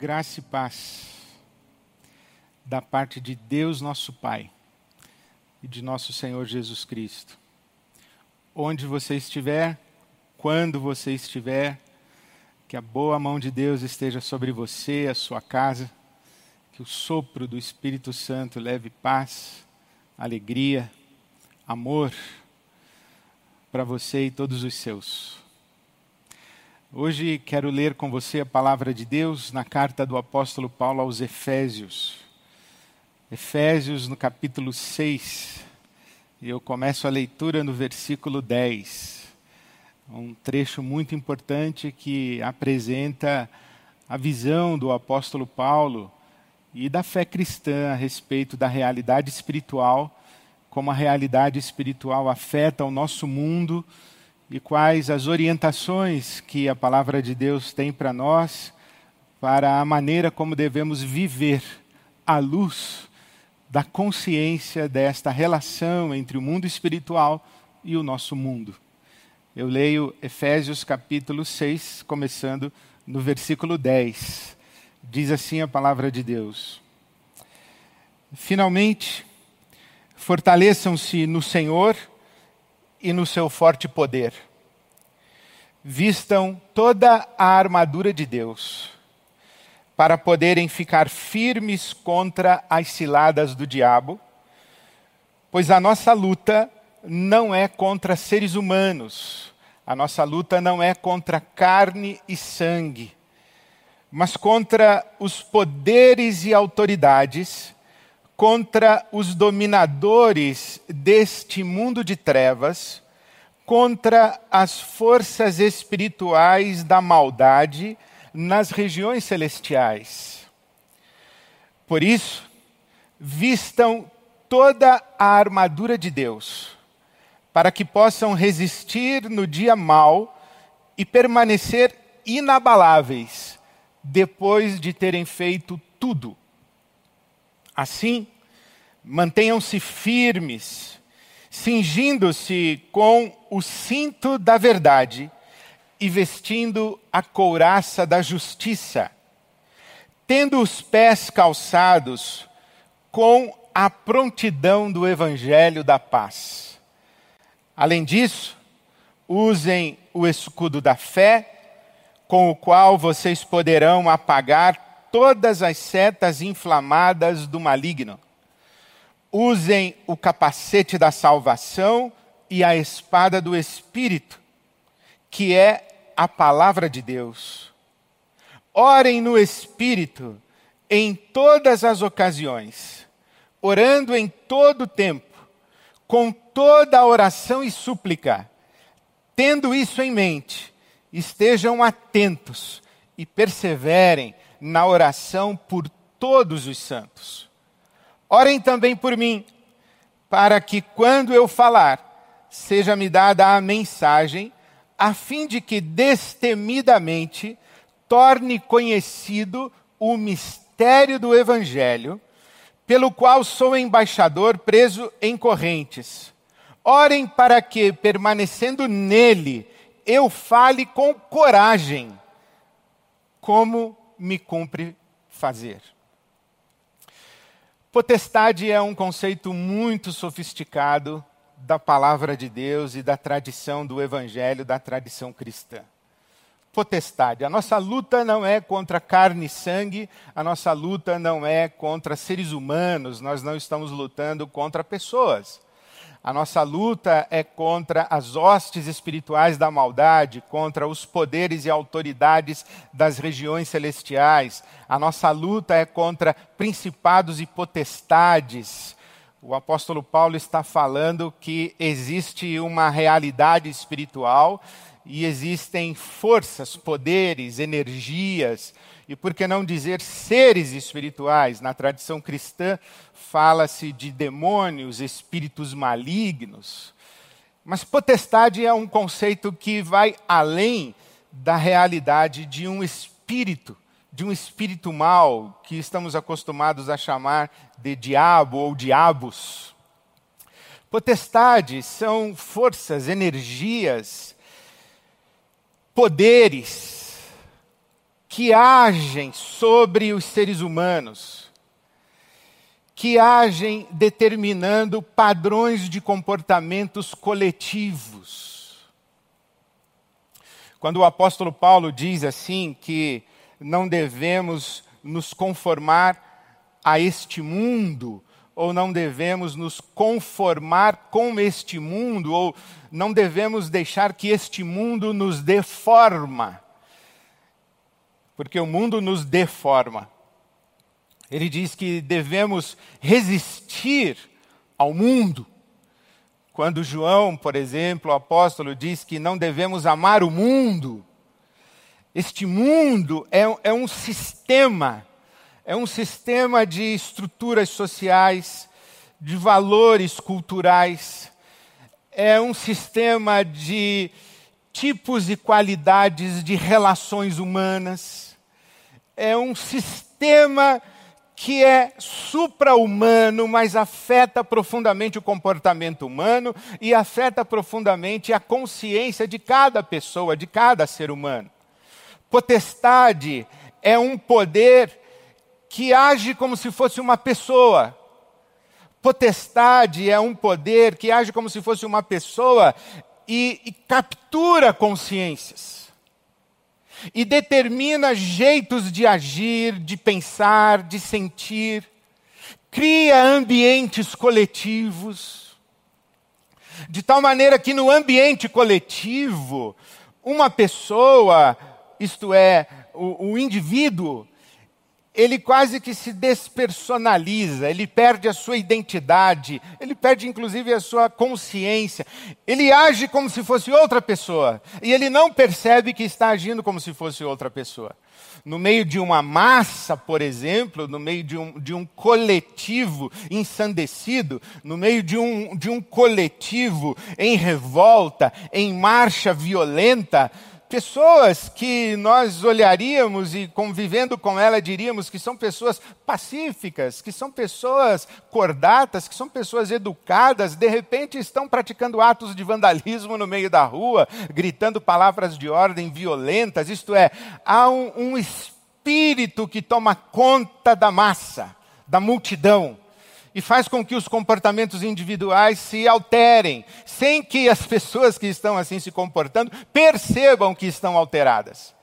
Graça e paz da parte de Deus, nosso Pai, e de nosso Senhor Jesus Cristo. Onde você estiver, quando você estiver, que a boa mão de Deus esteja sobre você, a sua casa, que o sopro do Espírito Santo leve paz, alegria, amor para você e todos os seus. Hoje quero ler com você a palavra de Deus na carta do apóstolo Paulo aos Efésios. Efésios, no capítulo 6. E eu começo a leitura no versículo 10. Um trecho muito importante que apresenta a visão do apóstolo Paulo e da fé cristã a respeito da realidade espiritual, como a realidade espiritual afeta o nosso mundo e quais as orientações que a palavra de Deus tem para nós, para a maneira como devemos viver à luz da consciência desta relação entre o mundo espiritual e o nosso mundo. Eu leio Efésios capítulo 6, começando no versículo 10. Diz assim a palavra de Deus: Finalmente, fortaleçam-se no Senhor e no seu forte poder. Vistam toda a armadura de Deus, para poderem ficar firmes contra as ciladas do diabo, pois a nossa luta não é contra seres humanos, a nossa luta não é contra carne e sangue, mas contra os poderes e autoridades contra os dominadores deste mundo de trevas, contra as forças espirituais da maldade nas regiões celestiais. Por isso, vistam toda a armadura de Deus, para que possam resistir no dia mau e permanecer inabaláveis depois de terem feito tudo Assim, mantenham-se firmes, cingindo-se com o cinto da verdade e vestindo a couraça da justiça, tendo os pés calçados com a prontidão do evangelho da paz. Além disso, usem o escudo da fé, com o qual vocês poderão apagar todas as setas inflamadas do maligno. Usem o capacete da salvação e a espada do Espírito, que é a palavra de Deus. Orem no Espírito em todas as ocasiões, orando em todo o tempo, com toda a oração e súplica. Tendo isso em mente, estejam atentos e perseverem na oração por todos os santos. Orem também por mim, para que quando eu falar, seja-me dada a mensagem, a fim de que destemidamente torne conhecido o mistério do Evangelho, pelo qual sou embaixador preso em correntes. Orem para que, permanecendo nele, eu fale com coragem, como me cumpre fazer. Potestade é um conceito muito sofisticado da palavra de Deus e da tradição do evangelho, da tradição cristã. Potestade. A nossa luta não é contra carne e sangue, a nossa luta não é contra seres humanos, nós não estamos lutando contra pessoas. A nossa luta é contra as hostes espirituais da maldade, contra os poderes e autoridades das regiões celestiais. A nossa luta é contra principados e potestades. O apóstolo Paulo está falando que existe uma realidade espiritual e existem forças, poderes, energias, e por que não dizer seres espirituais? Na tradição cristã, fala-se de demônios, espíritos malignos. Mas potestade é um conceito que vai além da realidade de um espírito, de um espírito mal, que estamos acostumados a chamar de diabo ou diabos. Potestades são forças, energias, poderes que agem sobre os seres humanos, que agem determinando padrões de comportamentos coletivos. Quando o apóstolo Paulo diz assim que não devemos nos conformar a este mundo, ou não devemos nos conformar com este mundo, ou não devemos deixar que este mundo nos deforma porque o mundo nos deforma. Ele diz que devemos resistir ao mundo. Quando João, por exemplo, o apóstolo, diz que não devemos amar o mundo, este mundo é, é um sistema, é um sistema de estruturas sociais, de valores culturais, é um sistema de tipos e qualidades de relações humanas é um sistema que é supra-humano, mas afeta profundamente o comportamento humano e afeta profundamente a consciência de cada pessoa, de cada ser humano. Potestade é um poder que age como se fosse uma pessoa. Potestade é um poder que age como se fosse uma pessoa e, e captura consciências e determina jeitos de agir, de pensar, de sentir, cria ambientes coletivos, de tal maneira que no ambiente coletivo, uma pessoa, isto é, o, o indivíduo, ele quase que se despersonaliza, ele perde a sua identidade, ele perde inclusive a sua consciência. Ele age como se fosse outra pessoa e ele não percebe que está agindo como se fosse outra pessoa. No meio de uma massa, por exemplo, no meio de um, de um coletivo ensandecido, no meio de um, de um coletivo em revolta, em marcha violenta, pessoas que nós olharíamos e convivendo com ela diríamos que são pessoas pacíficas, que são pessoas cordatas, que são pessoas educadas, de repente estão praticando atos de vandalismo no meio da rua, gritando palavras de ordem violentas, isto é, há um, um espírito que toma conta da massa, da multidão e faz com que os comportamentos individuais se alterem, sem que as pessoas que estão assim se comportando percebam que estão alteradas.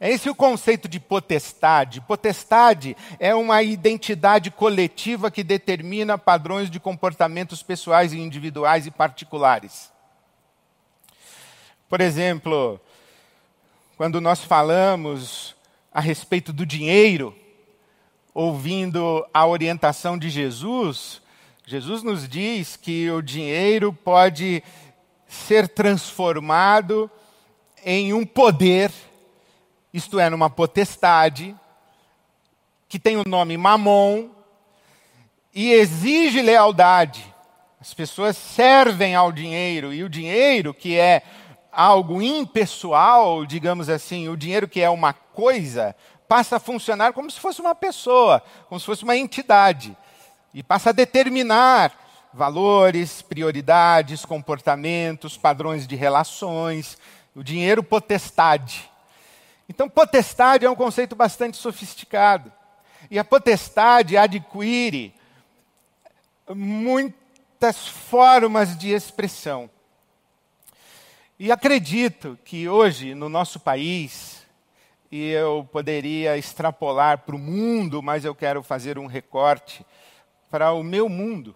É esse o conceito de potestade. Potestade é uma identidade coletiva que determina padrões de comportamentos pessoais e individuais e particulares. Por exemplo, quando nós falamos a respeito do dinheiro, ouvindo a orientação de Jesus, Jesus nos diz que o dinheiro pode ser transformado em um poder, isto é, numa potestade, que tem o nome Mamon, e exige lealdade. As pessoas servem ao dinheiro, e o dinheiro, que é algo impessoal, digamos assim, o dinheiro que é uma coisa, passa a funcionar como se fosse uma pessoa, como se fosse uma entidade. E passa a determinar valores, prioridades, comportamentos, padrões de relações. O dinheiro potestade. Então, potestade é um conceito bastante sofisticado. E a potestade adquire muitas formas de expressão. E acredito que hoje, no nosso país, e eu poderia extrapolar para o mundo, mas eu quero fazer um recorte para o meu mundo,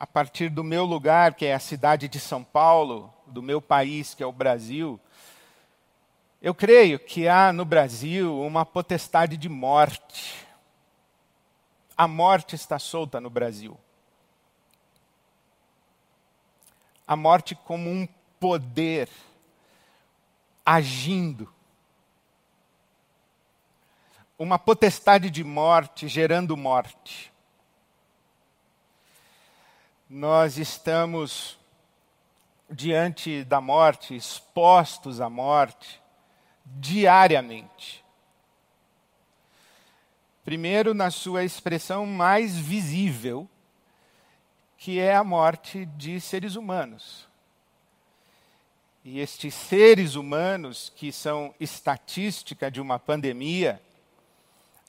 a partir do meu lugar, que é a cidade de São Paulo, do meu país, que é o Brasil. Eu creio que há no Brasil uma potestade de morte. A morte está solta no Brasil. A morte como um poder agindo uma potestade de morte gerando morte. Nós estamos diante da morte, expostos à morte, diariamente. Primeiro, na sua expressão mais visível, que é a morte de seres humanos. E estes seres humanos que são estatística de uma pandemia,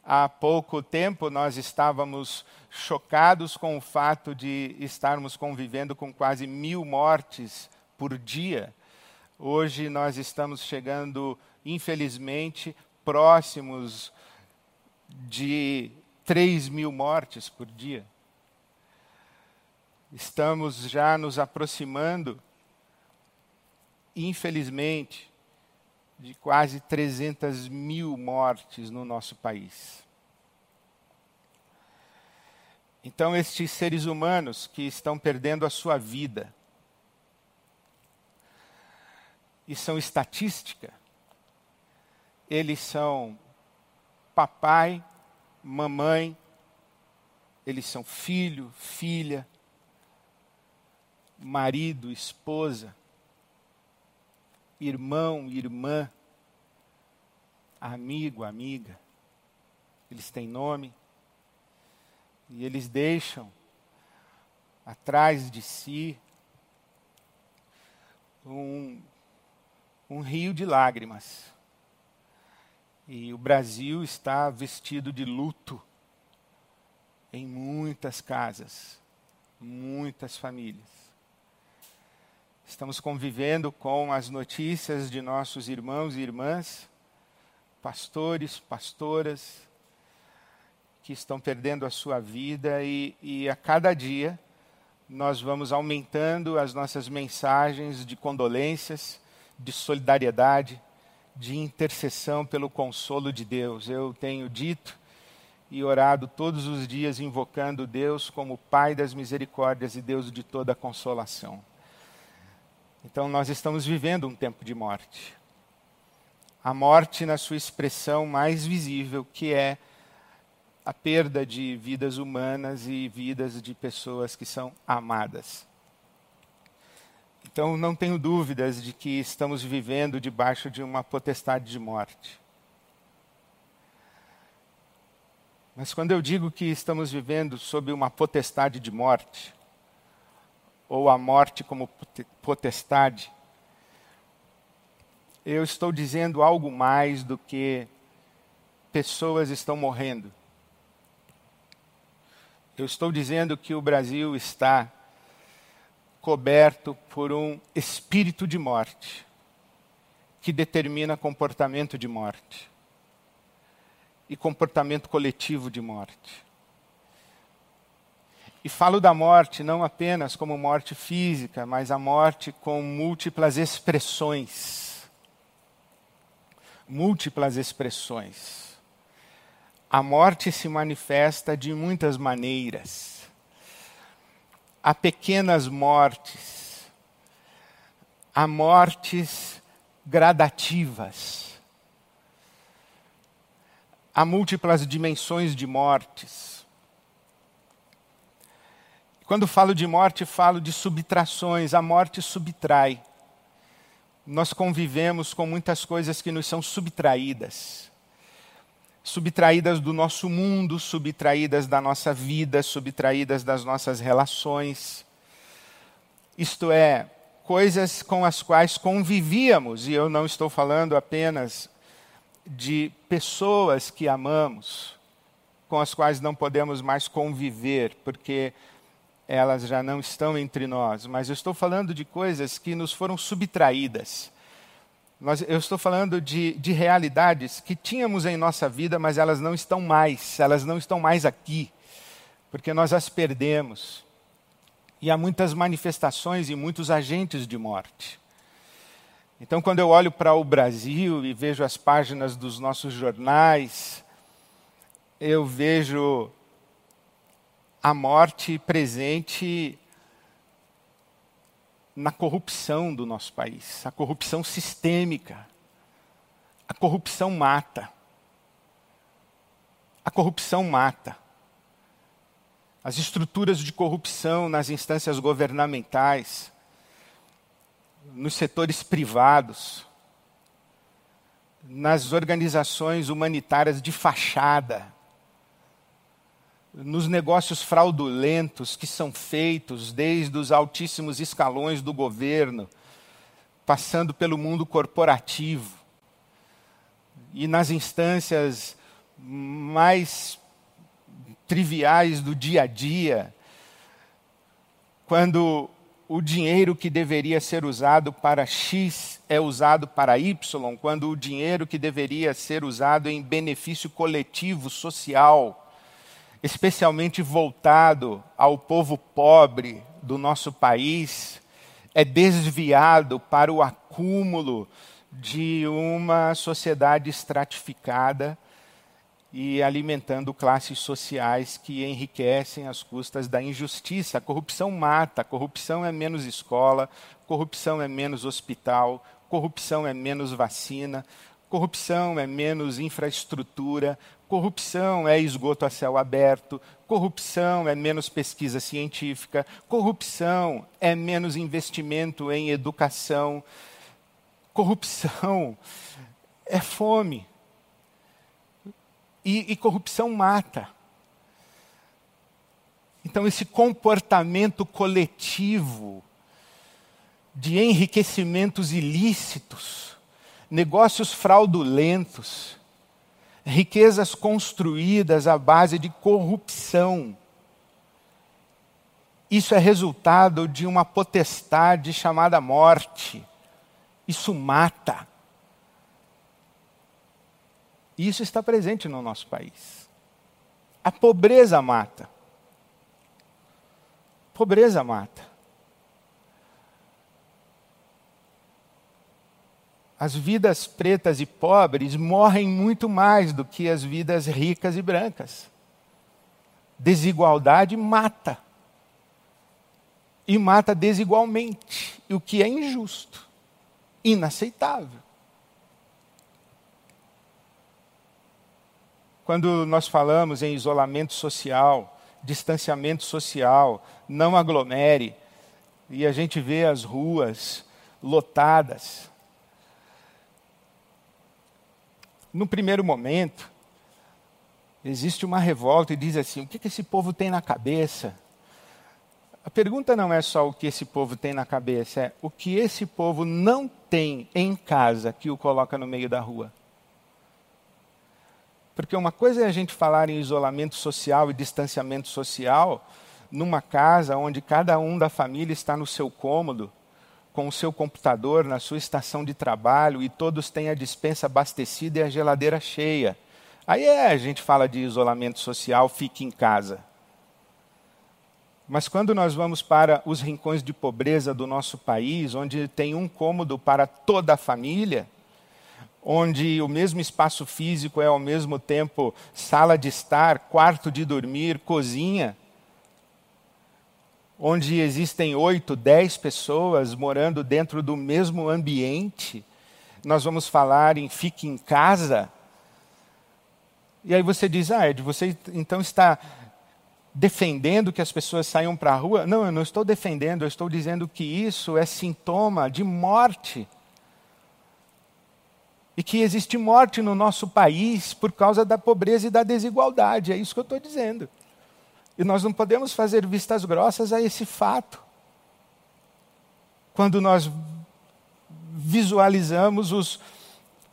há pouco tempo nós estávamos chocados com o fato de estarmos convivendo com quase mil mortes por dia. Hoje nós estamos chegando, infelizmente, próximos de 3 mil mortes por dia. Estamos já nos aproximando, infelizmente, de quase 300 mil mortes no nosso país. Então, estes seres humanos que estão perdendo a sua vida, e são estatística, eles são papai, mamãe, eles são filho, filha, marido, esposa, irmão, irmã, amigo, amiga. Eles têm nome e eles deixam atrás de si um, um rio de lágrimas. E o Brasil está vestido de luto em muitas casas, muitas famílias. Estamos convivendo com as notícias de nossos irmãos e irmãs, pastores, pastoras, que estão perdendo a sua vida e, e a cada dia nós vamos aumentando as nossas mensagens de condolências, de solidariedade, de intercessão pelo consolo de Deus. Eu tenho dito e orado todos os dias invocando Deus como Pai das misericórdias e Deus de toda consolação. Então nós estamos vivendo um tempo de morte. A morte na sua expressão mais visível, que é a perda de vidas humanas e vidas de pessoas que são amadas. Então, não tenho dúvidas de que estamos vivendo debaixo de uma potestade de morte. Mas quando eu digo que estamos vivendo sob uma potestade de morte, ou a morte como potestade, eu estou dizendo algo mais do que pessoas estão morrendo. Eu estou dizendo que o Brasil está coberto por um espírito de morte que determina comportamento de morte e comportamento coletivo de morte. E falo da morte não apenas como morte física, mas a morte com múltiplas expressões. Múltiplas expressões. A morte se manifesta de muitas maneiras. Há pequenas mortes, há mortes gradativas, há múltiplas dimensões de mortes. Quando falo de morte, falo de subtrações. A morte subtrai. Nós convivemos com muitas coisas que nos são subtraídas subtraídas do nosso mundo, subtraídas da nossa vida, subtraídas das nossas relações. Isto é, coisas com as quais convivíamos, e eu não estou falando apenas de pessoas que amamos, com as quais não podemos mais conviver, porque elas já não estão entre nós, mas eu estou falando de coisas que nos foram subtraídas nós, eu estou falando de, de realidades que tínhamos em nossa vida, mas elas não estão mais, elas não estão mais aqui, porque nós as perdemos. E há muitas manifestações e muitos agentes de morte. Então, quando eu olho para o Brasil e vejo as páginas dos nossos jornais, eu vejo a morte presente na corrupção do nosso país, a corrupção sistêmica. A corrupção mata. A corrupção mata. As estruturas de corrupção nas instâncias governamentais, nos setores privados, nas organizações humanitárias de fachada, nos negócios fraudulentos que são feitos desde os altíssimos escalões do governo passando pelo mundo corporativo. E nas instâncias mais triviais do dia a dia, quando o dinheiro que deveria ser usado para X é usado para Y, quando o dinheiro que deveria ser usado em benefício coletivo, social, especialmente voltado ao povo pobre do nosso país, é desviado para o acúmulo de uma sociedade estratificada e alimentando classes sociais que enriquecem às custas da injustiça. A corrupção mata, a corrupção é menos escola, corrupção é menos hospital, corrupção é menos vacina, corrupção é menos infraestrutura, corrupção é esgoto a céu aberto, corrupção é menos pesquisa científica, corrupção é menos investimento em educação, corrupção é fome. E, e corrupção mata. Então, esse comportamento coletivo de enriquecimentos ilícitos, negócios fraudulentos, riquezas construídas à base de corrupção. Isso é resultado de uma potestade chamada morte. Isso mata. Isso está presente no nosso país. A pobreza mata. Pobreza mata. As vidas pretas e pobres morrem muito mais do que as vidas ricas e brancas. Desigualdade mata. E mata desigualmente, o que é injusto, inaceitável. Quando nós falamos em isolamento social, distanciamento social, não aglomere, e a gente vê as ruas lotadas. No primeiro momento, existe uma revolta e diz assim: o que, que esse povo tem na cabeça? A pergunta não é só o que esse povo tem na cabeça, é o que esse povo não tem em casa que o coloca no meio da rua. Porque uma coisa é a gente falar em isolamento social e distanciamento social numa casa onde cada um da família está no seu cômodo, com o seu computador, na sua estação de trabalho e todos têm a dispensa abastecida e a geladeira cheia. Aí é, a gente fala de isolamento social, fique em casa. Mas quando nós vamos para os rincões de pobreza do nosso país, onde tem um cômodo para toda a família, onde o mesmo espaço físico é ao mesmo tempo sala de estar, quarto de dormir, cozinha, onde existem oito, dez pessoas morando dentro do mesmo ambiente, nós vamos falar em fique em casa. E aí você diz, ah, Ed, você então está defendendo que as pessoas saiam para a rua? Não, eu não estou defendendo, eu estou dizendo que isso é sintoma de morte e que existe morte no nosso país por causa da pobreza e da desigualdade. É isso que eu estou dizendo. E nós não podemos fazer vistas grossas a esse fato. Quando nós visualizamos os,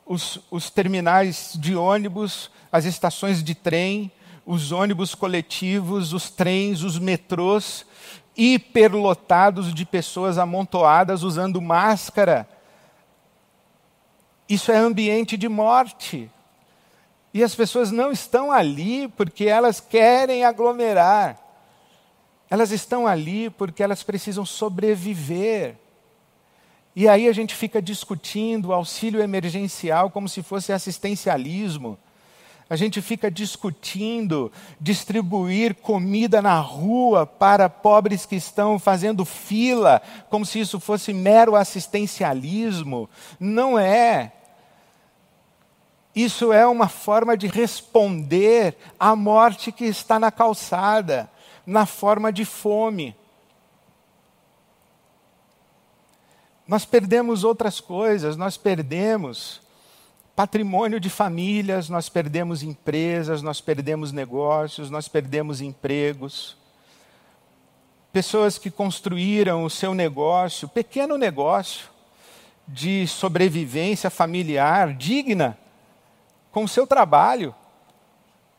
os, os terminais de ônibus, as estações de trem, os ônibus coletivos, os trens, os metrôs, hiperlotados de pessoas amontoadas usando máscara isso é ambiente de morte. E as pessoas não estão ali porque elas querem aglomerar. Elas estão ali porque elas precisam sobreviver. E aí a gente fica discutindo auxílio emergencial como se fosse assistencialismo. A gente fica discutindo distribuir comida na rua para pobres que estão fazendo fila, como se isso fosse mero assistencialismo. Não é. Isso é uma forma de responder à morte que está na calçada, na forma de fome. Nós perdemos outras coisas, nós perdemos patrimônio de famílias, nós perdemos empresas, nós perdemos negócios, nós perdemos empregos. Pessoas que construíram o seu negócio, pequeno negócio, de sobrevivência familiar digna com o seu trabalho.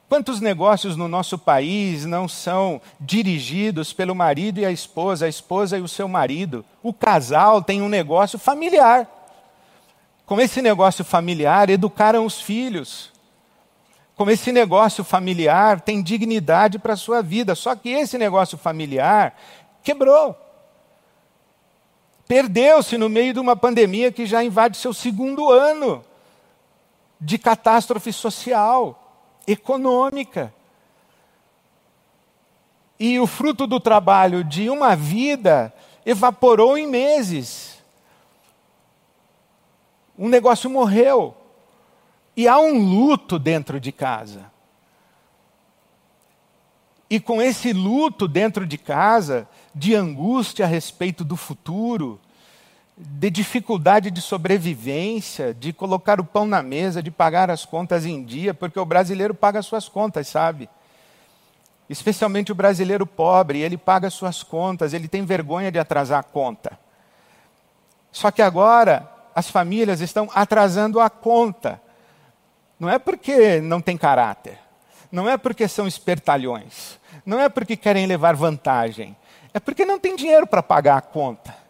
Quantos negócios no nosso país não são dirigidos pelo marido e a esposa, a esposa e o seu marido? O casal tem um negócio familiar. Com esse negócio familiar, educaram os filhos. Com esse negócio familiar, tem dignidade para a sua vida. Só que esse negócio familiar quebrou. Perdeu-se no meio de uma pandemia que já invade seu segundo ano de catástrofe social econômica. E o fruto do trabalho de uma vida evaporou em meses. Um negócio morreu. E há um luto dentro de casa. E com esse luto dentro de casa, de angústia a respeito do futuro, de dificuldade de sobrevivência, de colocar o pão na mesa, de pagar as contas em dia, porque o brasileiro paga suas contas, sabe? Especialmente o brasileiro pobre, ele paga suas contas, ele tem vergonha de atrasar a conta. Só que agora as famílias estão atrasando a conta. Não é porque não tem caráter, não é porque são espertalhões, não é porque querem levar vantagem, é porque não tem dinheiro para pagar a conta.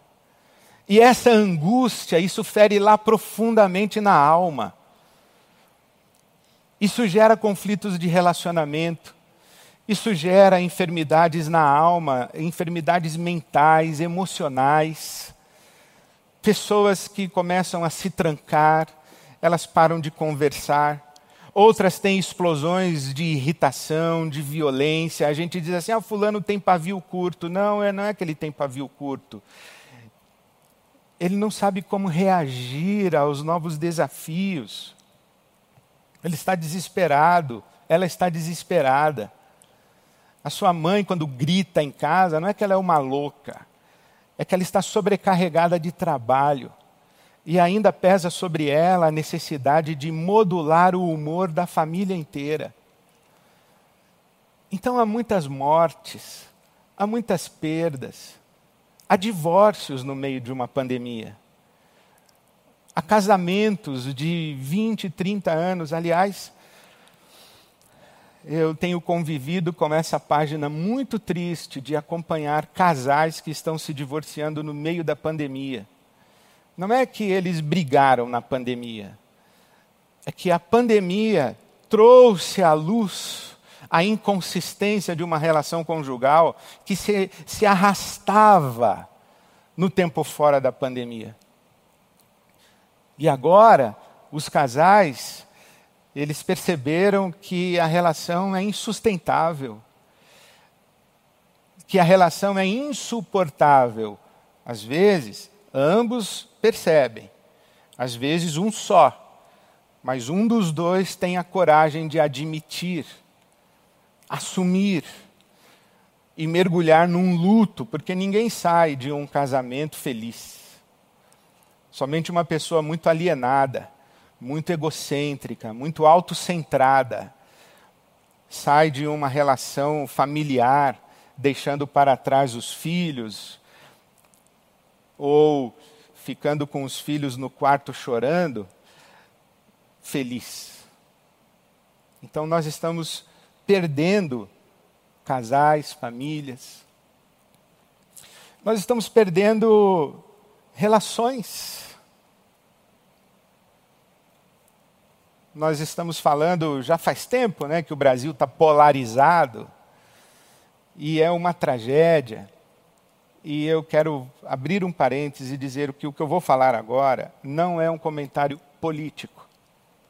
E essa angústia, isso fere lá profundamente na alma. Isso gera conflitos de relacionamento. Isso gera enfermidades na alma, enfermidades mentais, emocionais. Pessoas que começam a se trancar, elas param de conversar. Outras têm explosões de irritação, de violência. A gente diz assim: ah, fulano tem pavio curto. Não, é, não é que ele tem pavio curto ele não sabe como reagir aos novos desafios. Ele está desesperado, ela está desesperada. A sua mãe, quando grita em casa, não é que ela é uma louca, é que ela está sobrecarregada de trabalho. E ainda pesa sobre ela a necessidade de modular o humor da família inteira. Então há muitas mortes, há muitas perdas. Há divórcios no meio de uma pandemia. Há casamentos de 20, 30 anos. Aliás, eu tenho convivido com essa página muito triste de acompanhar casais que estão se divorciando no meio da pandemia. Não é que eles brigaram na pandemia, é que a pandemia trouxe à luz a inconsistência de uma relação conjugal que se, se arrastava no tempo fora da pandemia. E agora, os casais, eles perceberam que a relação é insustentável, que a relação é insuportável. Às vezes, ambos percebem, às vezes, um só, mas um dos dois tem a coragem de admitir assumir e mergulhar num luto, porque ninguém sai de um casamento feliz. Somente uma pessoa muito alienada, muito egocêntrica, muito autocentrada, sai de uma relação familiar, deixando para trás os filhos, ou ficando com os filhos no quarto chorando, feliz. Então nós estamos perdendo casais, famílias. Nós estamos perdendo relações. Nós estamos falando já faz tempo né, que o Brasil está polarizado e é uma tragédia. E eu quero abrir um parêntese e dizer que o que eu vou falar agora não é um comentário político.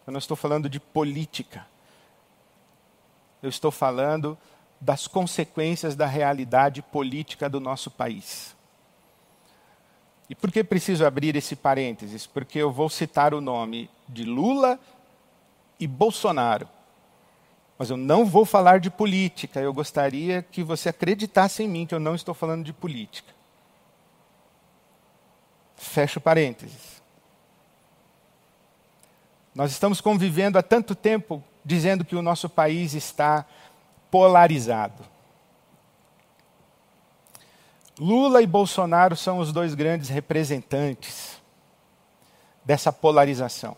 Eu não estou falando de política. Eu estou falando das consequências da realidade política do nosso país. E por que preciso abrir esse parênteses? Porque eu vou citar o nome de Lula e Bolsonaro. Mas eu não vou falar de política. Eu gostaria que você acreditasse em mim que eu não estou falando de política. Fecho parênteses. Nós estamos convivendo há tanto tempo dizendo que o nosso país está polarizado. Lula e Bolsonaro são os dois grandes representantes. dessa polarização.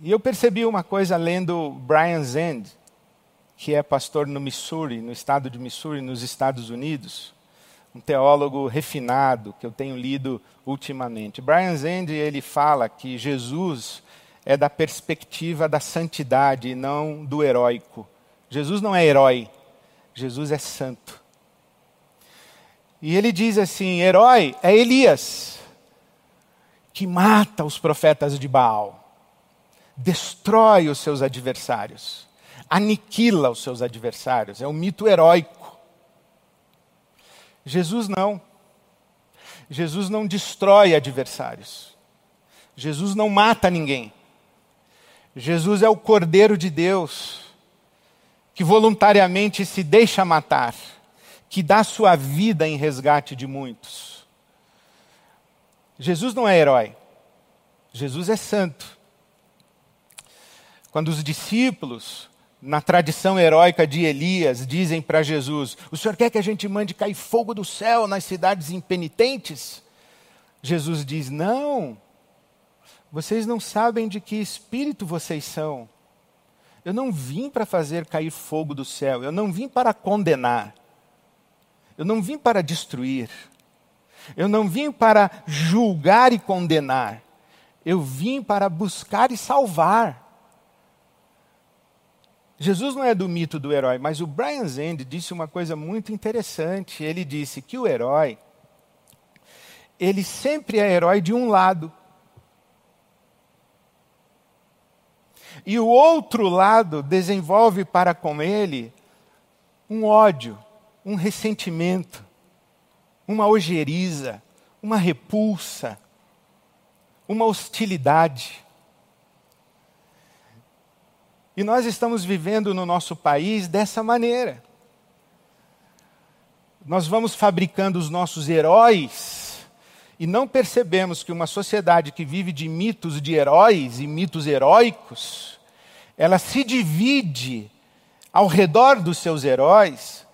E eu percebi uma coisa lendo Brian Zend, que é pastor no Missouri, no estado de Missouri, nos Estados Unidos, um teólogo refinado que eu tenho lido ultimamente. Brian Zend ele fala que Jesus é da perspectiva da santidade e não do heróico. Jesus não é herói, Jesus é santo. E ele diz assim: herói é Elias, que mata os profetas de Baal destrói os seus adversários, aniquila os seus adversários. É um mito heróico. Jesus não. Jesus não destrói adversários. Jesus não mata ninguém. Jesus é o Cordeiro de Deus que voluntariamente se deixa matar, que dá sua vida em resgate de muitos. Jesus não é herói. Jesus é santo. Quando os discípulos, na tradição heróica de Elias, dizem para Jesus: O senhor quer que a gente mande cair fogo do céu nas cidades impenitentes? Jesus diz: Não, vocês não sabem de que espírito vocês são. Eu não vim para fazer cair fogo do céu, eu não vim para condenar, eu não vim para destruir, eu não vim para julgar e condenar, eu vim para buscar e salvar. Jesus não é do mito do herói, mas o Brian Zend disse uma coisa muito interessante. Ele disse que o herói, ele sempre é herói de um lado. E o outro lado desenvolve para com ele um ódio, um ressentimento, uma ojeriza, uma repulsa, uma hostilidade. E nós estamos vivendo no nosso país dessa maneira. Nós vamos fabricando os nossos heróis e não percebemos que uma sociedade que vive de mitos de heróis e mitos heróicos, ela se divide ao redor dos seus heróis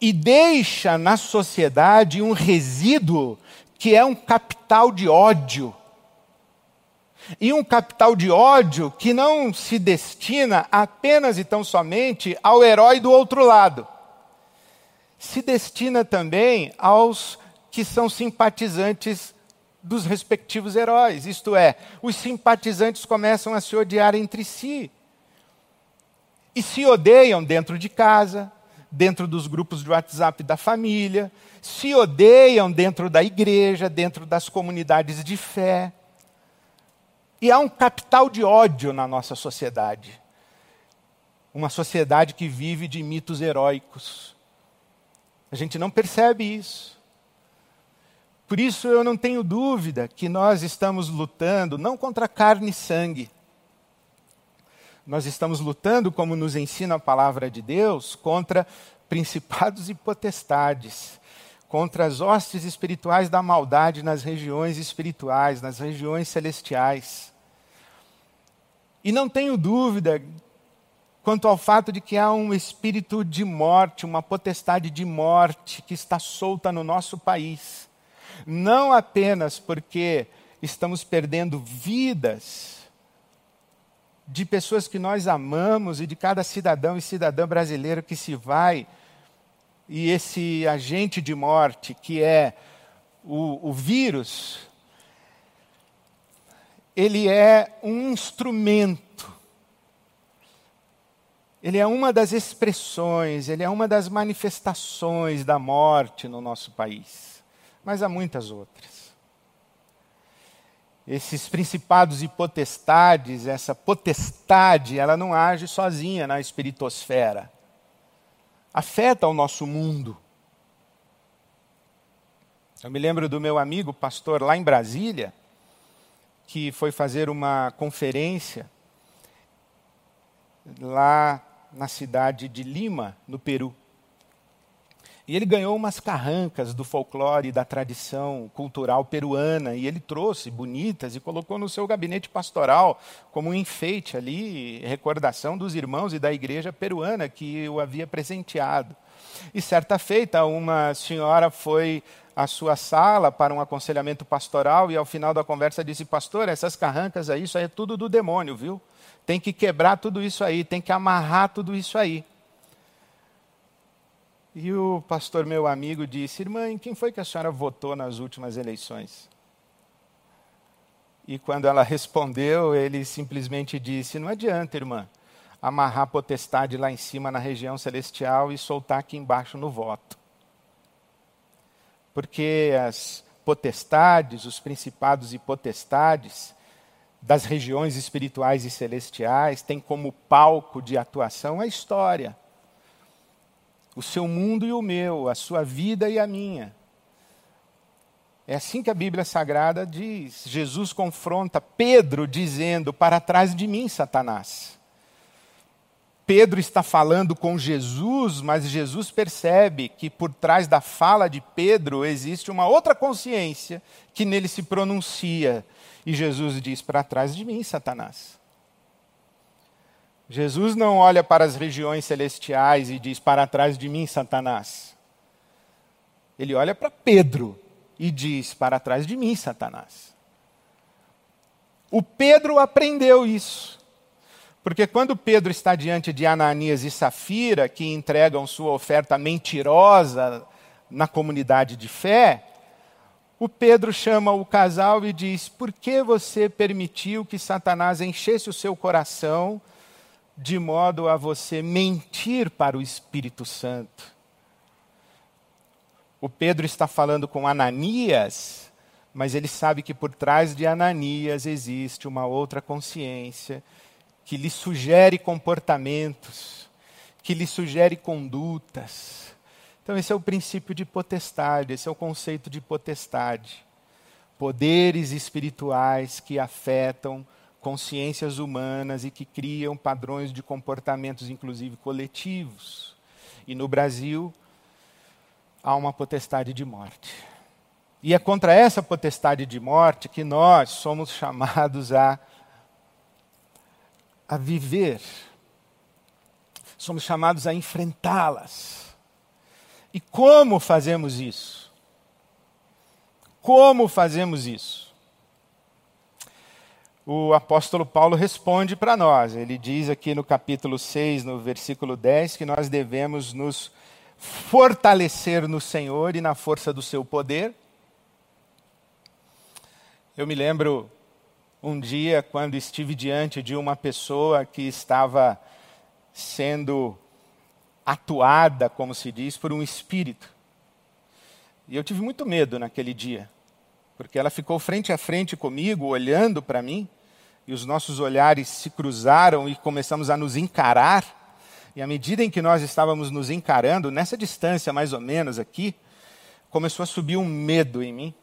e deixa na sociedade um resíduo que é um capital de ódio e um capital de ódio que não se destina apenas e tão somente ao herói do outro lado. Se destina também aos que são simpatizantes dos respectivos heróis. Isto é, os simpatizantes começam a se odiar entre si. E se odeiam dentro de casa, dentro dos grupos de WhatsApp da família, se odeiam dentro da igreja, dentro das comunidades de fé. E há um capital de ódio na nossa sociedade. Uma sociedade que vive de mitos heróicos. A gente não percebe isso. Por isso eu não tenho dúvida que nós estamos lutando não contra carne e sangue. Nós estamos lutando, como nos ensina a palavra de Deus, contra principados e potestades, contra as hostes espirituais da maldade nas regiões espirituais, nas regiões celestiais. E não tenho dúvida quanto ao fato de que há um espírito de morte, uma potestade de morte que está solta no nosso país. Não apenas porque estamos perdendo vidas de pessoas que nós amamos e de cada cidadão e cidadã brasileiro que se vai, e esse agente de morte, que é o, o vírus, ele é um instrumento. Ele é uma das expressões, ele é uma das manifestações da morte no nosso país. Mas há muitas outras. Esses principados e potestades, essa potestade, ela não age sozinha na espiritosfera. Afeta o nosso mundo. Eu me lembro do meu amigo pastor lá em Brasília, que foi fazer uma conferência lá na cidade de Lima, no Peru. E ele ganhou umas carrancas do folclore e da tradição cultural peruana, e ele trouxe bonitas e colocou no seu gabinete pastoral como um enfeite ali, recordação dos irmãos e da igreja peruana que o havia presenteado. E certa feita, uma senhora foi à sua sala para um aconselhamento pastoral e ao final da conversa disse: Pastor, essas carrancas aí, isso aí é tudo do demônio, viu? Tem que quebrar tudo isso aí, tem que amarrar tudo isso aí. E o pastor, meu amigo, disse: Irmã, em quem foi que a senhora votou nas últimas eleições? E quando ela respondeu, ele simplesmente disse: Não adianta, irmã, amarrar a potestade lá em cima na região celestial e soltar aqui embaixo no voto. Porque as potestades, os principados e potestades das regiões espirituais e celestiais têm como palco de atuação a história. O seu mundo e o meu, a sua vida e a minha. É assim que a Bíblia Sagrada diz. Jesus confronta Pedro dizendo: Para trás de mim, Satanás. Pedro está falando com Jesus, mas Jesus percebe que por trás da fala de Pedro existe uma outra consciência que nele se pronuncia. E Jesus diz: Para trás de mim, Satanás. Jesus não olha para as regiões celestiais e diz: Para trás de mim, Satanás. Ele olha para Pedro e diz: Para trás de mim, Satanás. O Pedro aprendeu isso. Porque quando Pedro está diante de Ananias e Safira, que entregam sua oferta mentirosa na comunidade de fé, o Pedro chama o casal e diz: Por que você permitiu que Satanás enchesse o seu coração de modo a você mentir para o Espírito Santo? O Pedro está falando com Ananias, mas ele sabe que por trás de Ananias existe uma outra consciência que lhe sugere comportamentos, que lhe sugere condutas. Então, esse é o princípio de potestade, esse é o conceito de potestade. Poderes espirituais que afetam consciências humanas e que criam padrões de comportamentos, inclusive coletivos. E no Brasil, há uma potestade de morte. E é contra essa potestade de morte que nós somos chamados a a viver, somos chamados a enfrentá-las. E como fazemos isso? Como fazemos isso? O apóstolo Paulo responde para nós. Ele diz aqui no capítulo 6, no versículo 10, que nós devemos nos fortalecer no Senhor e na força do seu poder. Eu me lembro um dia quando estive diante de uma pessoa que estava sendo atuada, como se diz, por um espírito. E eu tive muito medo naquele dia, porque ela ficou frente a frente comigo, olhando para mim, e os nossos olhares se cruzaram e começamos a nos encarar. E à medida em que nós estávamos nos encarando, nessa distância mais ou menos aqui, começou a subir um medo em mim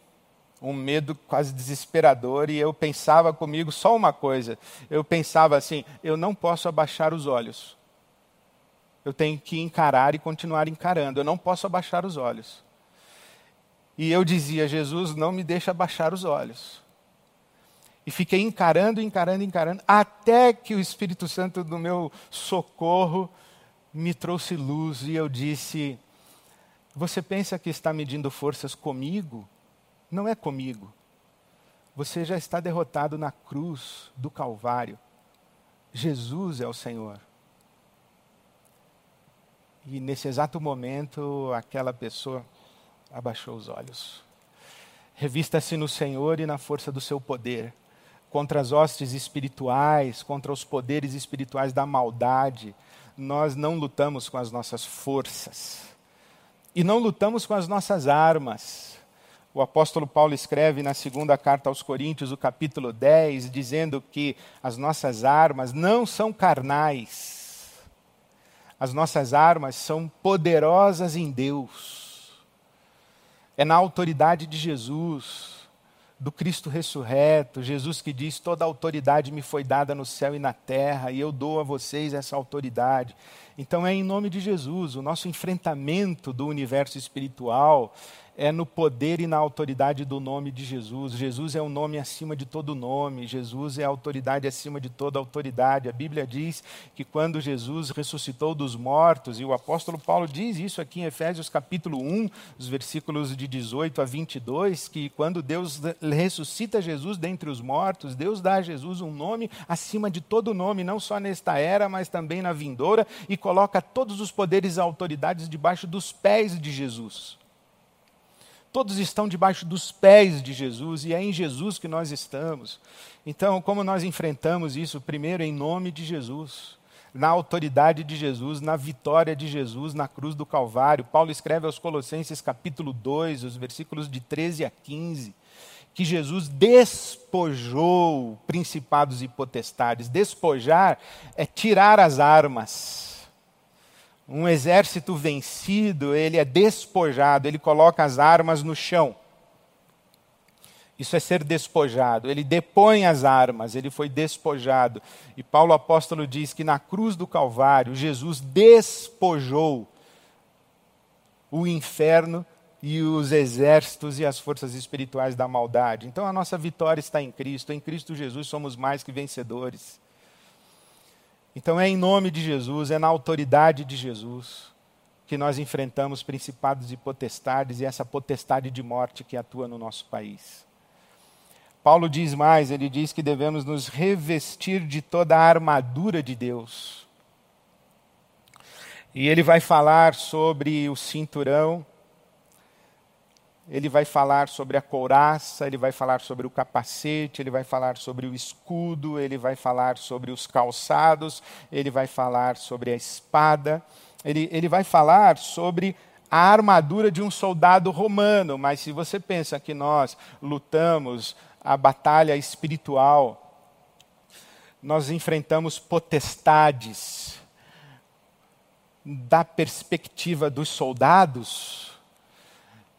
um medo quase desesperador e eu pensava comigo só uma coisa. Eu pensava assim: eu não posso abaixar os olhos. Eu tenho que encarar e continuar encarando. Eu não posso abaixar os olhos. E eu dizia: Jesus, não me deixa abaixar os olhos. E fiquei encarando, encarando, encarando, até que o Espírito Santo do meu socorro me trouxe luz e eu disse: Você pensa que está medindo forças comigo? Não é comigo. Você já está derrotado na cruz do Calvário. Jesus é o Senhor. E nesse exato momento, aquela pessoa abaixou os olhos. Revista-se no Senhor e na força do seu poder, contra as hostes espirituais, contra os poderes espirituais da maldade. Nós não lutamos com as nossas forças. E não lutamos com as nossas armas o apóstolo Paulo escreve na segunda carta aos Coríntios, o capítulo 10, dizendo que as nossas armas não são carnais. As nossas armas são poderosas em Deus. É na autoridade de Jesus, do Cristo ressurreto, Jesus que diz: Toda autoridade me foi dada no céu e na terra, e eu dou a vocês essa autoridade. Então é em nome de Jesus, o nosso enfrentamento do universo espiritual é no poder e na autoridade do nome de Jesus. Jesus é o nome acima de todo nome, Jesus é a autoridade acima de toda autoridade. A Bíblia diz que quando Jesus ressuscitou dos mortos, e o apóstolo Paulo diz isso aqui em Efésios capítulo 1, os versículos de 18 a 22, que quando Deus ressuscita Jesus dentre os mortos, Deus dá a Jesus um nome acima de todo nome, não só nesta era, mas também na vindoura, e todos os poderes e autoridades debaixo dos pés de Jesus. Todos estão debaixo dos pés de Jesus e é em Jesus que nós estamos. Então, como nós enfrentamos isso? Primeiro, em nome de Jesus, na autoridade de Jesus, na vitória de Jesus na cruz do Calvário. Paulo escreve aos Colossenses, capítulo 2, os versículos de 13 a 15, que Jesus despojou principados e potestades. Despojar é tirar as armas um exército vencido, ele é despojado, ele coloca as armas no chão. Isso é ser despojado. Ele depõe as armas, ele foi despojado. E Paulo apóstolo diz que na cruz do Calvário, Jesus despojou o inferno e os exércitos e as forças espirituais da maldade. Então a nossa vitória está em Cristo. Em Cristo Jesus somos mais que vencedores. Então é em nome de Jesus, é na autoridade de Jesus que nós enfrentamos principados e potestades e essa potestade de morte que atua no nosso país. Paulo diz mais, ele diz que devemos nos revestir de toda a armadura de Deus. E ele vai falar sobre o cinturão, ele vai falar sobre a couraça, ele vai falar sobre o capacete, ele vai falar sobre o escudo, ele vai falar sobre os calçados, ele vai falar sobre a espada, ele, ele vai falar sobre a armadura de um soldado romano. Mas se você pensa que nós lutamos a batalha espiritual, nós enfrentamos potestades da perspectiva dos soldados,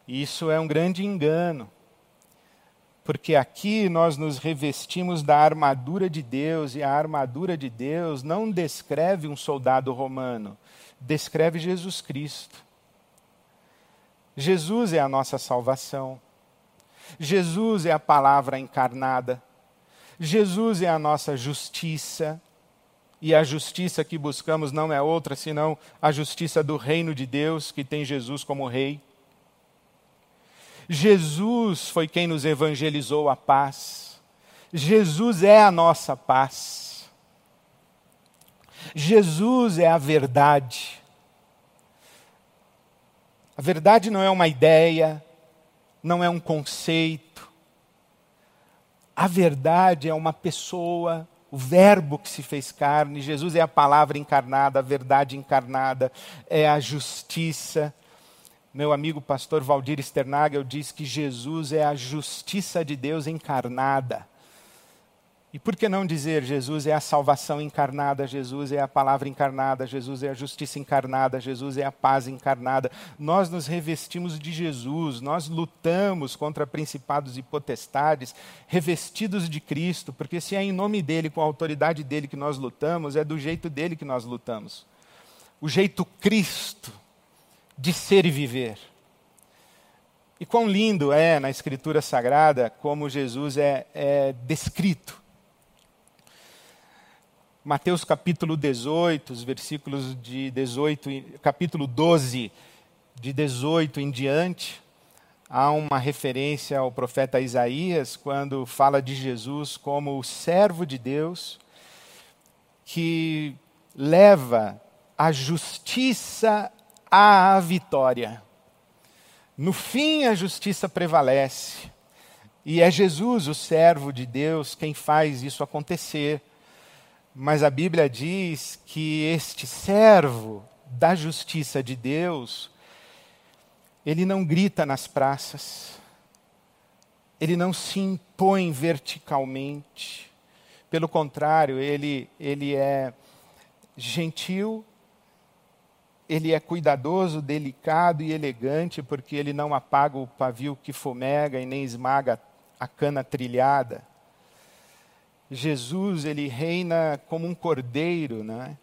isso é um grande engano. Porque aqui nós nos revestimos da armadura de Deus, e a armadura de Deus não descreve um soldado romano, descreve Jesus Cristo. Jesus é a nossa salvação. Jesus é a palavra encarnada. Jesus é a nossa justiça. E a justiça que buscamos não é outra senão a justiça do reino de Deus, que tem Jesus como rei. Jesus foi quem nos evangelizou a paz. Jesus é a nossa paz. Jesus é a verdade. A verdade não é uma ideia, não é um conceito. A verdade é uma pessoa, o Verbo que se fez carne. Jesus é a palavra encarnada, a verdade encarnada, é a justiça, meu amigo pastor Valdir Sternagel diz que Jesus é a justiça de Deus encarnada. E por que não dizer Jesus é a salvação encarnada, Jesus é a palavra encarnada, Jesus é a justiça encarnada, Jesus é a paz encarnada? Nós nos revestimos de Jesus, nós lutamos contra principados e potestades, revestidos de Cristo, porque se é em nome dele, com a autoridade dele que nós lutamos, é do jeito dele que nós lutamos. O jeito Cristo de ser e viver. E quão lindo é na Escritura Sagrada como Jesus é, é descrito. Mateus capítulo 18, os versículos de 18, capítulo 12, de 18 em diante, há uma referência ao profeta Isaías, quando fala de Jesus como o servo de Deus, que leva a justiça há a vitória. No fim, a justiça prevalece. E é Jesus, o servo de Deus, quem faz isso acontecer. Mas a Bíblia diz que este servo da justiça de Deus, ele não grita nas praças, ele não se impõe verticalmente. Pelo contrário, ele, ele é gentil ele é cuidadoso, delicado e elegante, porque ele não apaga o pavio que fumega e nem esmaga a cana trilhada. Jesus, ele reina como um cordeiro, né?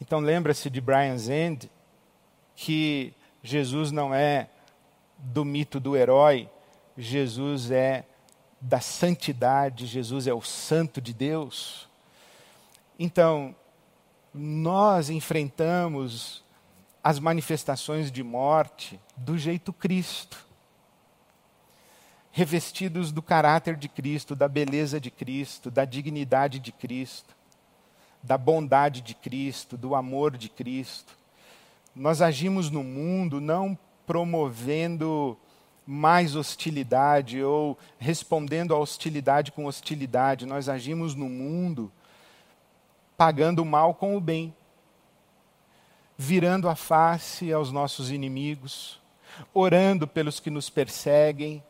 Então lembra-se de Brian Zend que Jesus não é do mito do herói, Jesus é da santidade, Jesus é o santo de Deus. Então, nós enfrentamos as manifestações de morte do jeito Cristo. Revestidos do caráter de Cristo, da beleza de Cristo, da dignidade de Cristo, da bondade de Cristo, do amor de Cristo. Nós agimos no mundo não promovendo mais hostilidade ou respondendo à hostilidade com hostilidade, nós agimos no mundo pagando o mal com o bem, virando a face aos nossos inimigos, orando pelos que nos perseguem.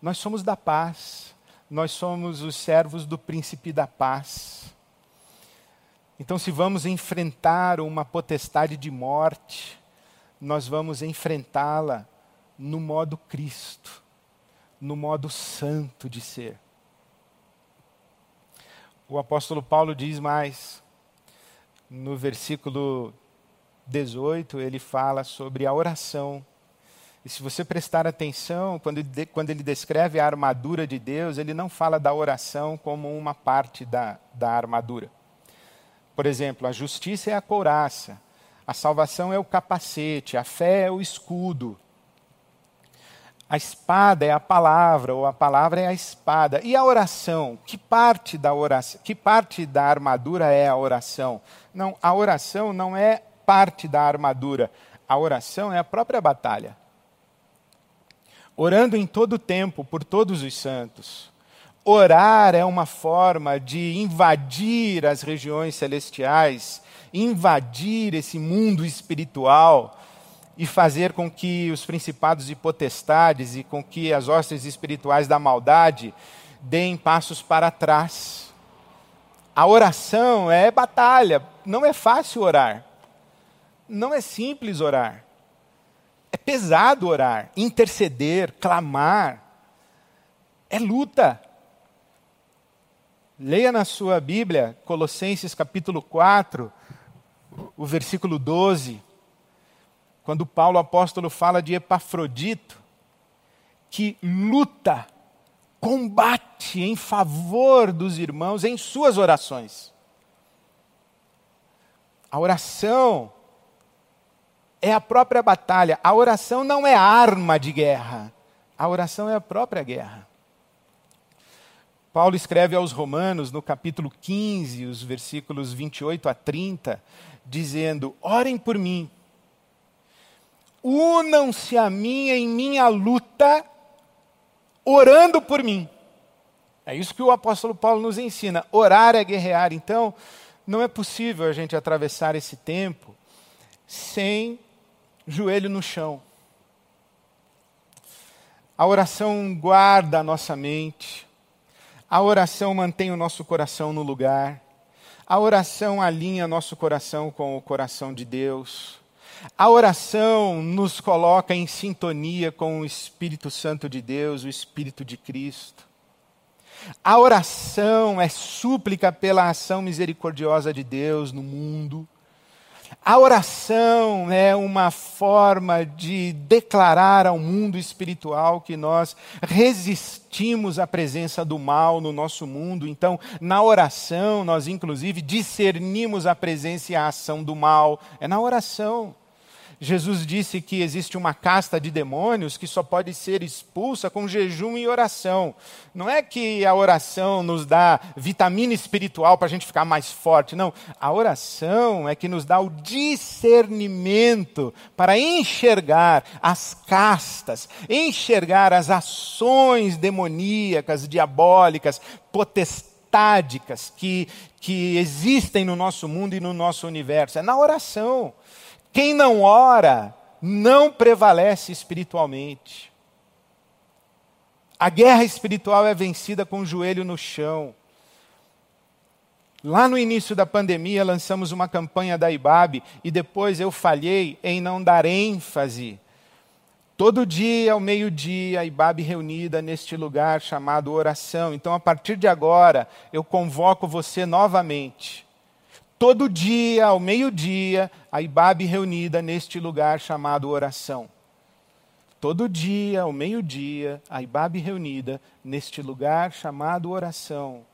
Nós somos da paz, nós somos os servos do príncipe da paz. Então, se vamos enfrentar uma potestade de morte, nós vamos enfrentá-la no modo Cristo, no modo santo de ser. O apóstolo Paulo diz mais, no versículo 18, ele fala sobre a oração. E se você prestar atenção, quando ele, quando ele descreve a armadura de Deus, ele não fala da oração como uma parte da, da armadura. Por exemplo, a justiça é a couraça, a salvação é o capacete, a fé é o escudo, a espada é a palavra, ou a palavra é a espada. E a oração? Que parte da oração, que parte da armadura é a oração? Não, a oração não é parte da armadura. A oração é a própria batalha. Orando em todo o tempo por todos os santos. Orar é uma forma de invadir as regiões celestiais, invadir esse mundo espiritual e fazer com que os principados e potestades e com que as hostes espirituais da maldade deem passos para trás. A oração é batalha, não é fácil orar. Não é simples orar. É pesado orar, interceder, clamar. É luta. Leia na sua Bíblia, Colossenses capítulo 4, o versículo 12 quando Paulo apóstolo fala de Epafrodito, que luta, combate em favor dos irmãos em suas orações. A oração é a própria batalha. A oração não é arma de guerra. A oração é a própria guerra. Paulo escreve aos Romanos, no capítulo 15, os versículos 28 a 30, dizendo: Orem por mim unam-se a mim em minha luta, orando por mim. É isso que o apóstolo Paulo nos ensina. Orar é guerrear. Então, não é possível a gente atravessar esse tempo sem joelho no chão. A oração guarda a nossa mente. A oração mantém o nosso coração no lugar. A oração alinha nosso coração com o coração de Deus. A oração nos coloca em sintonia com o Espírito Santo de Deus, o Espírito de Cristo. A oração é súplica pela ação misericordiosa de Deus no mundo. A oração é uma forma de declarar ao mundo espiritual que nós resistimos à presença do mal no nosso mundo. Então, na oração, nós inclusive discernimos a presença e a ação do mal. É na oração. Jesus disse que existe uma casta de demônios que só pode ser expulsa com jejum e oração. Não é que a oração nos dá vitamina espiritual para a gente ficar mais forte, não. A oração é que nos dá o discernimento para enxergar as castas, enxergar as ações demoníacas, diabólicas, potestádicas que, que existem no nosso mundo e no nosso universo. É na oração. Quem não ora não prevalece espiritualmente. A guerra espiritual é vencida com o joelho no chão. Lá no início da pandemia, lançamos uma campanha da IBAB e depois eu falhei em não dar ênfase. Todo dia, ao meio-dia, a IBAB reunida neste lugar chamado oração. Então, a partir de agora, eu convoco você novamente todo dia, ao meio-dia, a Ibabe reunida neste lugar chamado oração. todo dia, ao meio-dia, a Ibabe reunida, neste lugar chamado oração,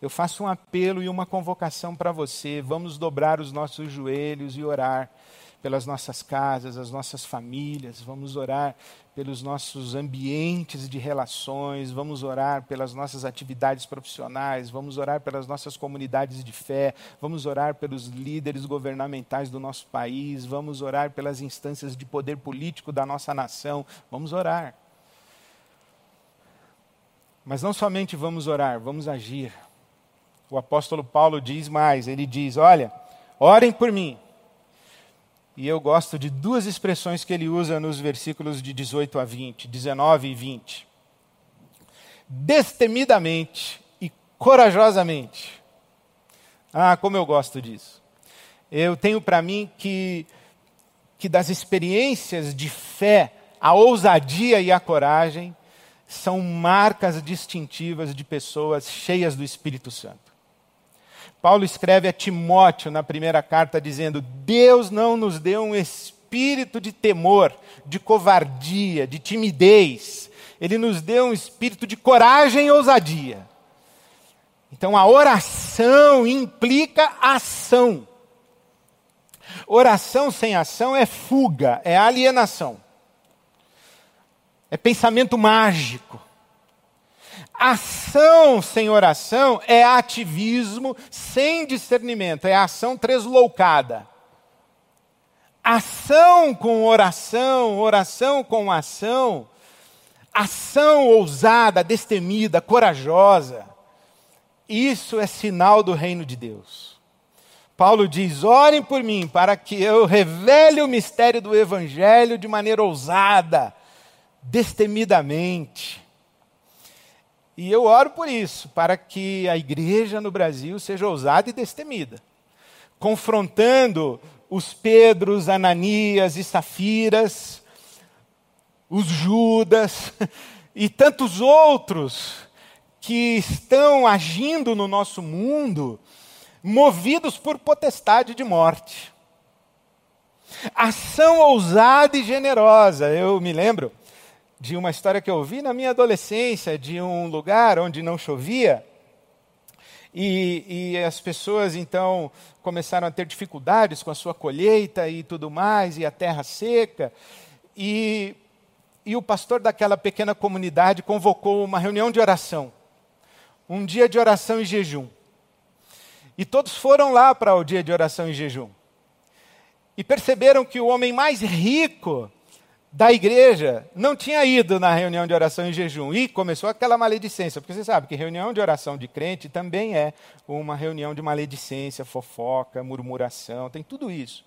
eu faço um apelo e uma convocação para você. Vamos dobrar os nossos joelhos e orar pelas nossas casas, as nossas famílias, vamos orar pelos nossos ambientes de relações, vamos orar pelas nossas atividades profissionais, vamos orar pelas nossas comunidades de fé, vamos orar pelos líderes governamentais do nosso país, vamos orar pelas instâncias de poder político da nossa nação, vamos orar. Mas não somente vamos orar, vamos agir. O apóstolo Paulo diz mais: ele diz, olha, orem por mim. E eu gosto de duas expressões que ele usa nos versículos de 18 a 20, 19 e 20. Destemidamente e corajosamente. Ah, como eu gosto disso. Eu tenho para mim que, que das experiências de fé, a ousadia e a coragem são marcas distintivas de pessoas cheias do Espírito Santo. Paulo escreve a Timóteo na primeira carta dizendo: Deus não nos deu um espírito de temor, de covardia, de timidez. Ele nos deu um espírito de coragem e ousadia. Então a oração implica ação. Oração sem ação é fuga, é alienação. É pensamento mágico. Ação sem oração é ativismo sem discernimento, é ação tresloucada. Ação com oração, oração com ação, ação ousada, destemida, corajosa. Isso é sinal do reino de Deus. Paulo diz: orem por mim, para que eu revele o mistério do Evangelho de maneira ousada, destemidamente. E eu oro por isso, para que a igreja no Brasil seja ousada e destemida, confrontando os Pedros, Ananias e Safiras, os Judas e tantos outros que estão agindo no nosso mundo, movidos por potestade de morte. Ação ousada e generosa. Eu me lembro de uma história que eu ouvi na minha adolescência, de um lugar onde não chovia. E, e, as pessoas então começaram a ter dificuldades com a sua colheita e tudo mais, e a terra seca. E, e o pastor daquela pequena comunidade convocou uma reunião de oração, um dia de oração e jejum. E todos foram lá para o dia de oração e jejum. E perceberam que o homem mais rico da igreja não tinha ido na reunião de oração e jejum. E começou aquela maledicência, porque você sabe que reunião de oração de crente também é uma reunião de maledicência, fofoca, murmuração, tem tudo isso.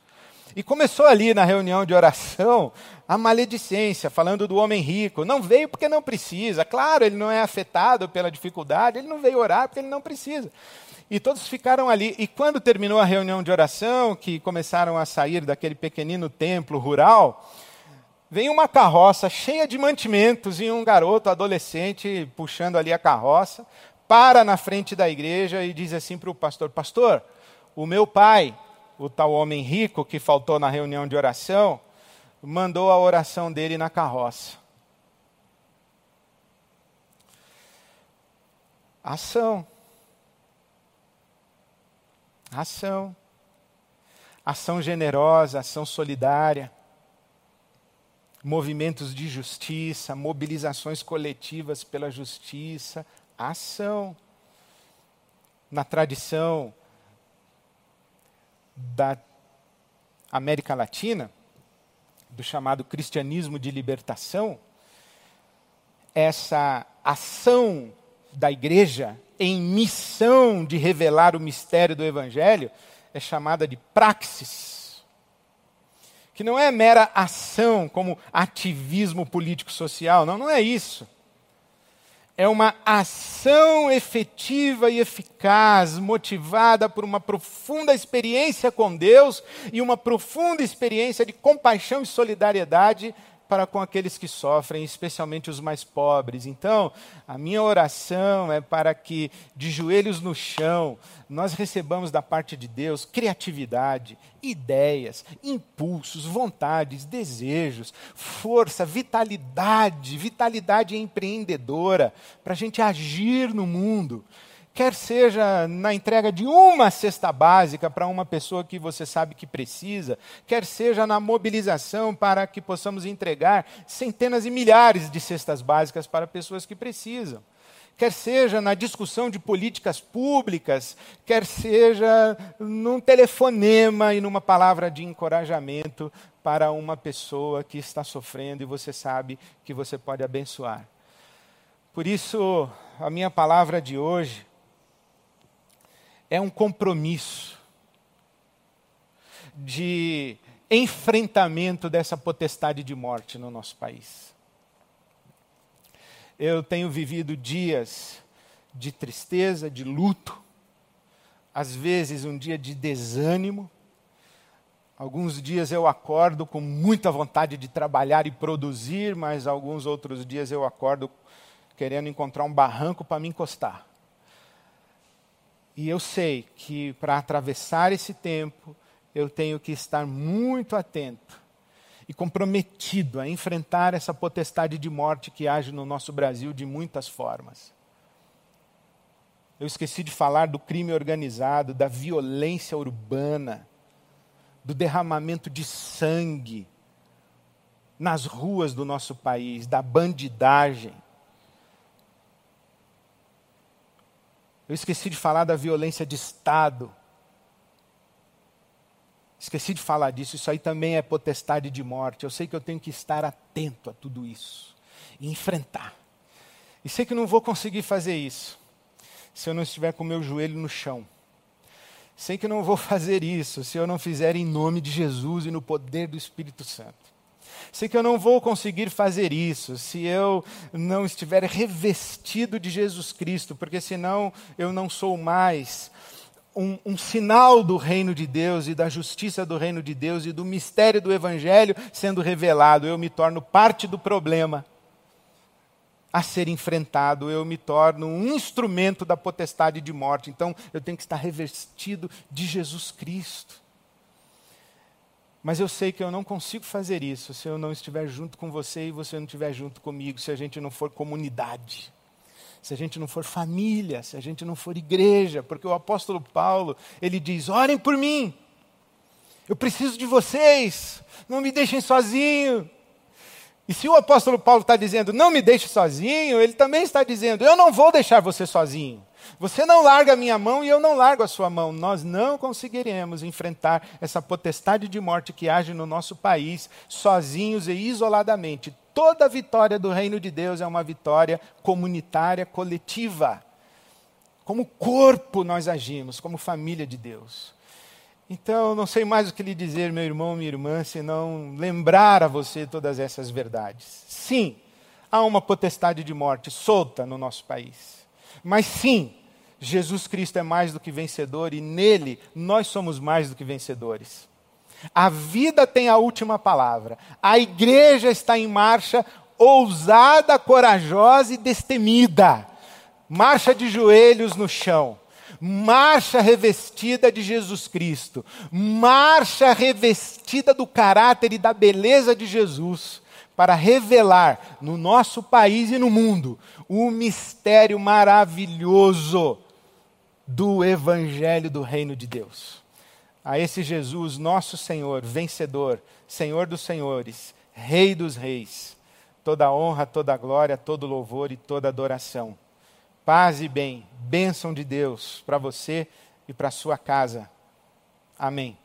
E começou ali na reunião de oração a maledicência, falando do homem rico. Não veio porque não precisa. Claro, ele não é afetado pela dificuldade, ele não veio orar porque ele não precisa. E todos ficaram ali. E quando terminou a reunião de oração, que começaram a sair daquele pequenino templo rural, vem uma carroça cheia de mantimentos e um garoto adolescente puxando ali a carroça, para na frente da igreja e diz assim para o pastor: Pastor, o meu pai, o tal homem rico que faltou na reunião de oração, mandou a oração dele na carroça. Ação. Ação. Ação generosa, ação solidária movimentos de justiça, mobilizações coletivas pela justiça, ação. Na tradição da América Latina, do chamado cristianismo de libertação, essa ação da igreja em missão de revelar o mistério do evangelho é chamada de praxis que não é mera ação como ativismo político-social, não, não é isso. É uma ação efetiva e eficaz, motivada por uma profunda experiência com Deus e uma profunda experiência de compaixão e solidariedade para com aqueles que sofrem, especialmente os mais pobres. Então, a minha oração é para que, de joelhos no chão, nós recebamos da parte de Deus criatividade, ideias, impulsos, vontades, desejos, força, vitalidade, vitalidade empreendedora, para a gente agir no mundo quer seja na entrega de uma cesta básica para uma pessoa que você sabe que precisa, quer seja na mobilização para que possamos entregar centenas e milhares de cestas básicas para pessoas que precisam. Quer seja na discussão de políticas públicas, quer seja num telefonema e numa palavra de encorajamento para uma pessoa que está sofrendo e você sabe que você pode abençoar. Por isso, a minha palavra de hoje é um compromisso de enfrentamento dessa potestade de morte no nosso país. Eu tenho vivido dias de tristeza, de luto, às vezes um dia de desânimo. Alguns dias eu acordo com muita vontade de trabalhar e produzir, mas alguns outros dias eu acordo querendo encontrar um barranco para me encostar. E eu sei que para atravessar esse tempo, eu tenho que estar muito atento e comprometido a enfrentar essa potestade de morte que age no nosso Brasil de muitas formas. Eu esqueci de falar do crime organizado, da violência urbana, do derramamento de sangue nas ruas do nosso país, da bandidagem. Eu esqueci de falar da violência de Estado. Esqueci de falar disso. Isso aí também é potestade de morte. Eu sei que eu tenho que estar atento a tudo isso e enfrentar. E sei que não vou conseguir fazer isso se eu não estiver com o meu joelho no chão. Sei que não vou fazer isso se eu não fizer em nome de Jesus e no poder do Espírito Santo. Sei que eu não vou conseguir fazer isso se eu não estiver revestido de Jesus Cristo, porque senão eu não sou mais um, um, sinal do reino de Deus e da justiça do reino de Deus e do mistério do Evangelho sendo revelado. Eu me torno parte do problema a ser enfrentado, eu me torno um instrumento da potestade de morte. Então eu tenho que estar revestido de Jesus Cristo. Mas eu sei que eu não consigo fazer isso se eu não estiver junto com você e você não estiver junto comigo, se a gente não for comunidade, se a gente não for família, se a gente não for igreja, porque o apóstolo Paulo, ele diz: orem por mim, eu preciso de vocês, não me deixem sozinho. E se o apóstolo Paulo está dizendo, não me deixe sozinho, ele também está dizendo, eu não vou deixar você sozinho. Você não larga a minha mão e eu não largo a sua mão. Nós não conseguiremos enfrentar essa potestade de morte que age no nosso país sozinhos e isoladamente. Toda vitória do reino de Deus é uma vitória comunitária, coletiva. Como corpo nós agimos, como família de Deus. Então, não sei mais o que lhe dizer, meu irmão, minha irmã, senão lembrar a você todas essas verdades. Sim, há uma potestade de morte solta no nosso país. Mas sim, Jesus Cristo é mais do que vencedor e nele nós somos mais do que vencedores. A vida tem a última palavra. A igreja está em marcha, ousada, corajosa e destemida. Marcha de joelhos no chão. Marcha revestida de Jesus Cristo. Marcha revestida do caráter e da beleza de Jesus para revelar no nosso país e no mundo o mistério maravilhoso do Evangelho do Reino de Deus. A esse Jesus, nosso Senhor, vencedor, Senhor dos Senhores, Rei dos Reis, toda honra, toda glória, todo louvor e toda adoração. Paz e bem, bênção de Deus para você e para sua casa. Amém.